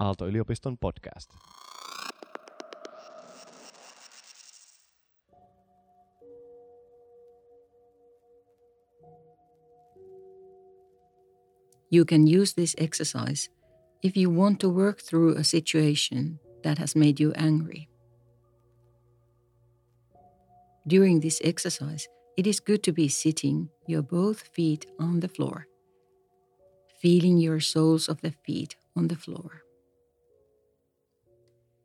Aalto-yliopiston podcast. You can use this exercise if you want to work through a situation that has made you angry. During this exercise, it is good to be sitting your both feet on the floor, feeling your soles of the feet on the floor.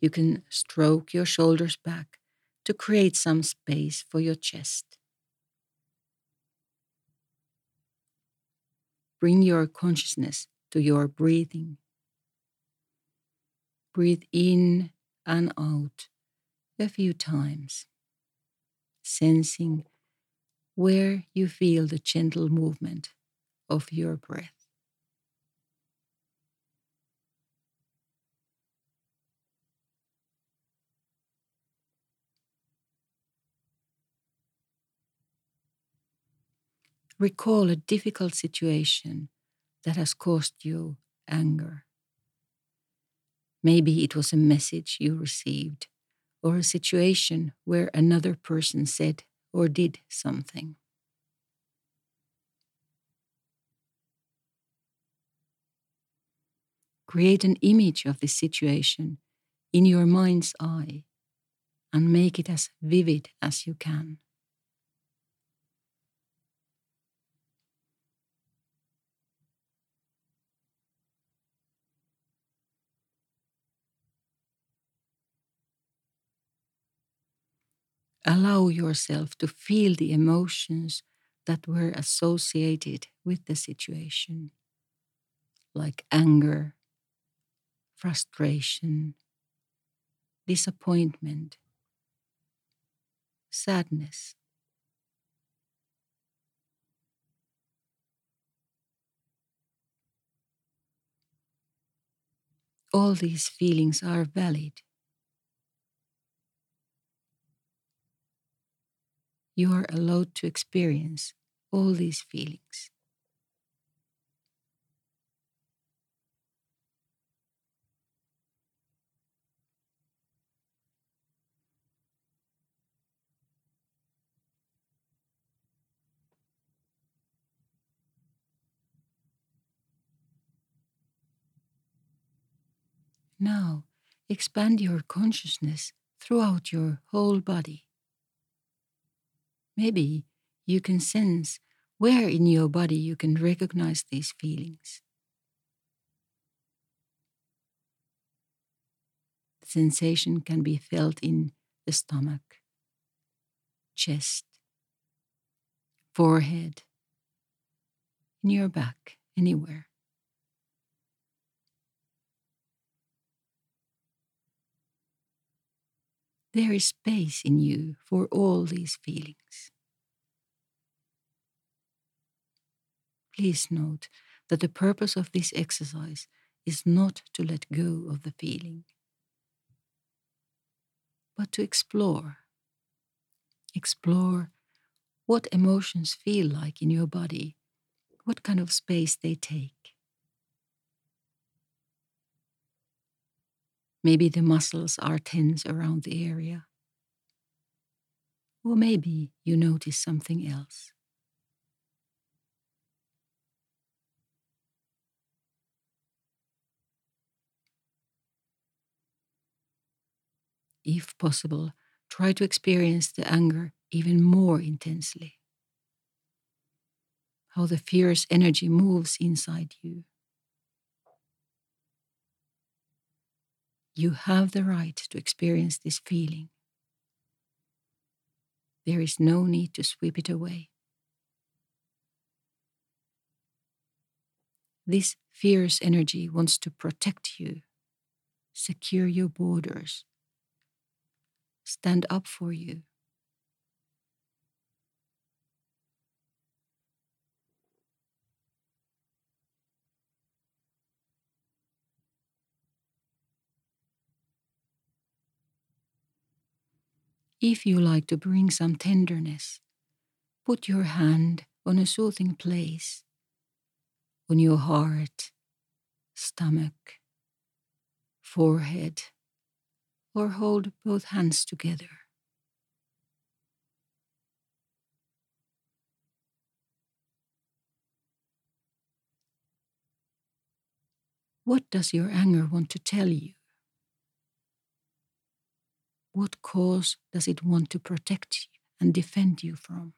You can stroke your shoulders back to create some space for your chest. Bring your consciousness to your breathing. Breathe in and out a few times, sensing where you feel the gentle movement of your breath. Recall a difficult situation that has caused you anger. Maybe it was a message you received or a situation where another person said or did something. Create an image of this situation in your mind's eye and make it as vivid as you can. Allow yourself to feel the emotions that were associated with the situation, like anger, frustration, disappointment, sadness. All these feelings are valid. You are allowed to experience all these feelings. Now, expand your consciousness throughout your whole body. Maybe you can sense where in your body you can recognize these feelings. The sensation can be felt in the stomach, chest, forehead, in your back, anywhere. There is space in you for all these feelings. Please note that the purpose of this exercise is not to let go of the feeling, but to explore. Explore what emotions feel like in your body, what kind of space they take. Maybe the muscles are tense around the area. Or maybe you notice something else. If possible, try to experience the anger even more intensely. How the fierce energy moves inside you. You have the right to experience this feeling. There is no need to sweep it away. This fierce energy wants to protect you, secure your borders, stand up for you. If you like to bring some tenderness, put your hand on a soothing place, on your heart, stomach, forehead, or hold both hands together. What does your anger want to tell you? What cause does it want to protect you and defend you from?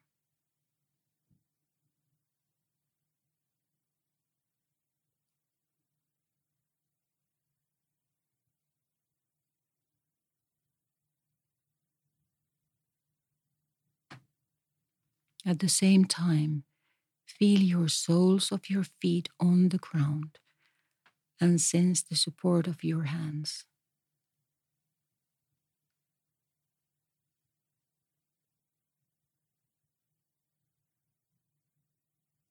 At the same time, feel your soles of your feet on the ground and sense the support of your hands.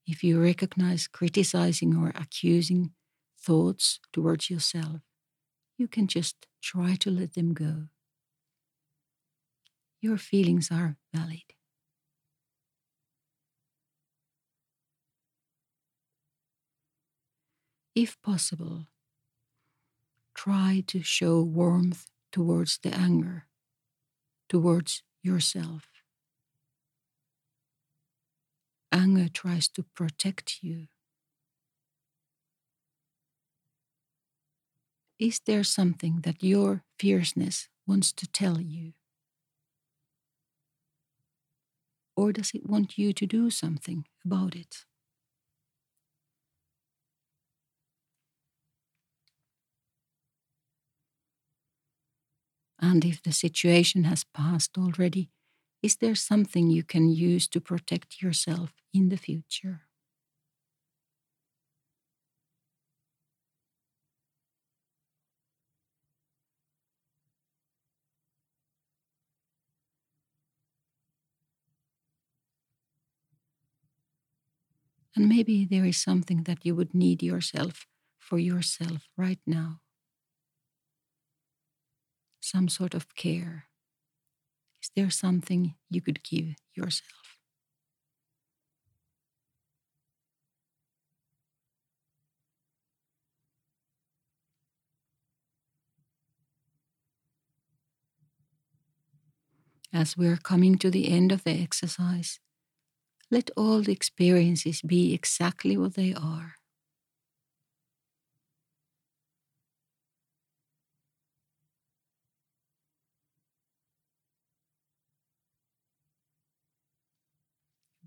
If you recognize criticizing or accusing thoughts towards yourself, you can just try to let them go. Your feelings are valid. If possible, try to show warmth towards the anger, towards yourself. Anger tries to protect you. Is there something that your fierceness wants to tell you? Or does it want you to do something about it? And if the situation has passed already, is there something you can use to protect yourself in the future? And maybe there is something that you would need yourself for yourself right now some sort of care? Is there something you could give yourself? As we're coming to the end of the exercise, let all the experiences be exactly what they are.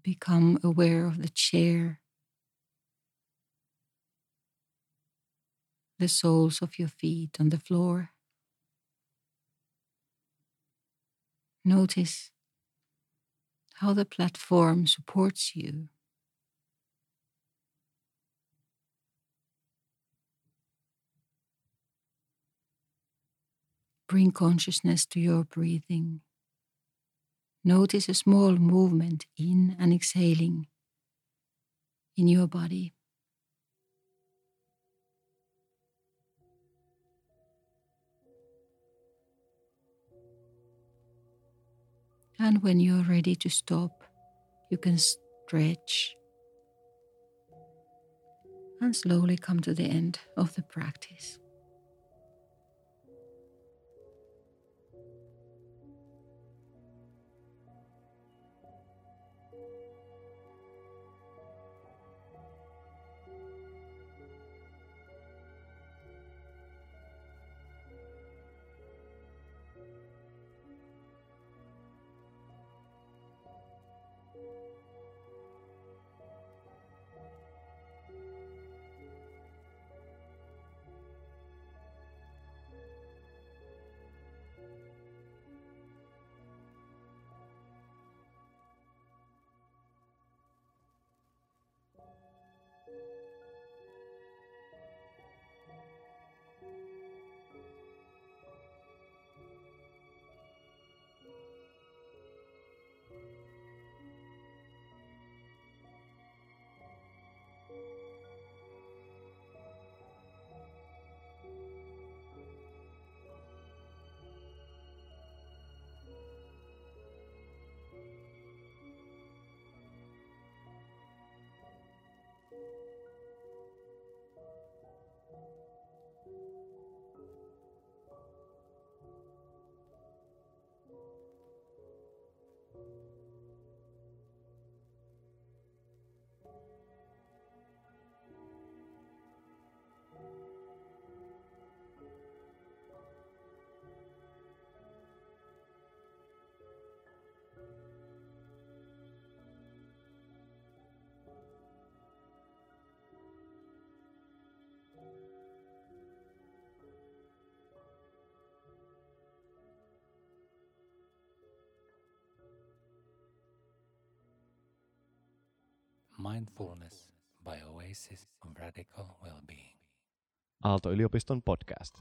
Become aware of the chair, the soles of your feet on the floor. Notice how the platform supports you. Bring consciousness to your breathing. Notice a small movement in and exhaling in your body. And when you're ready to stop, you can stretch and slowly come to the end of the practice. Mindfulness by Oasis of Radical Wellbeing. Aalto-yliopiston podcast.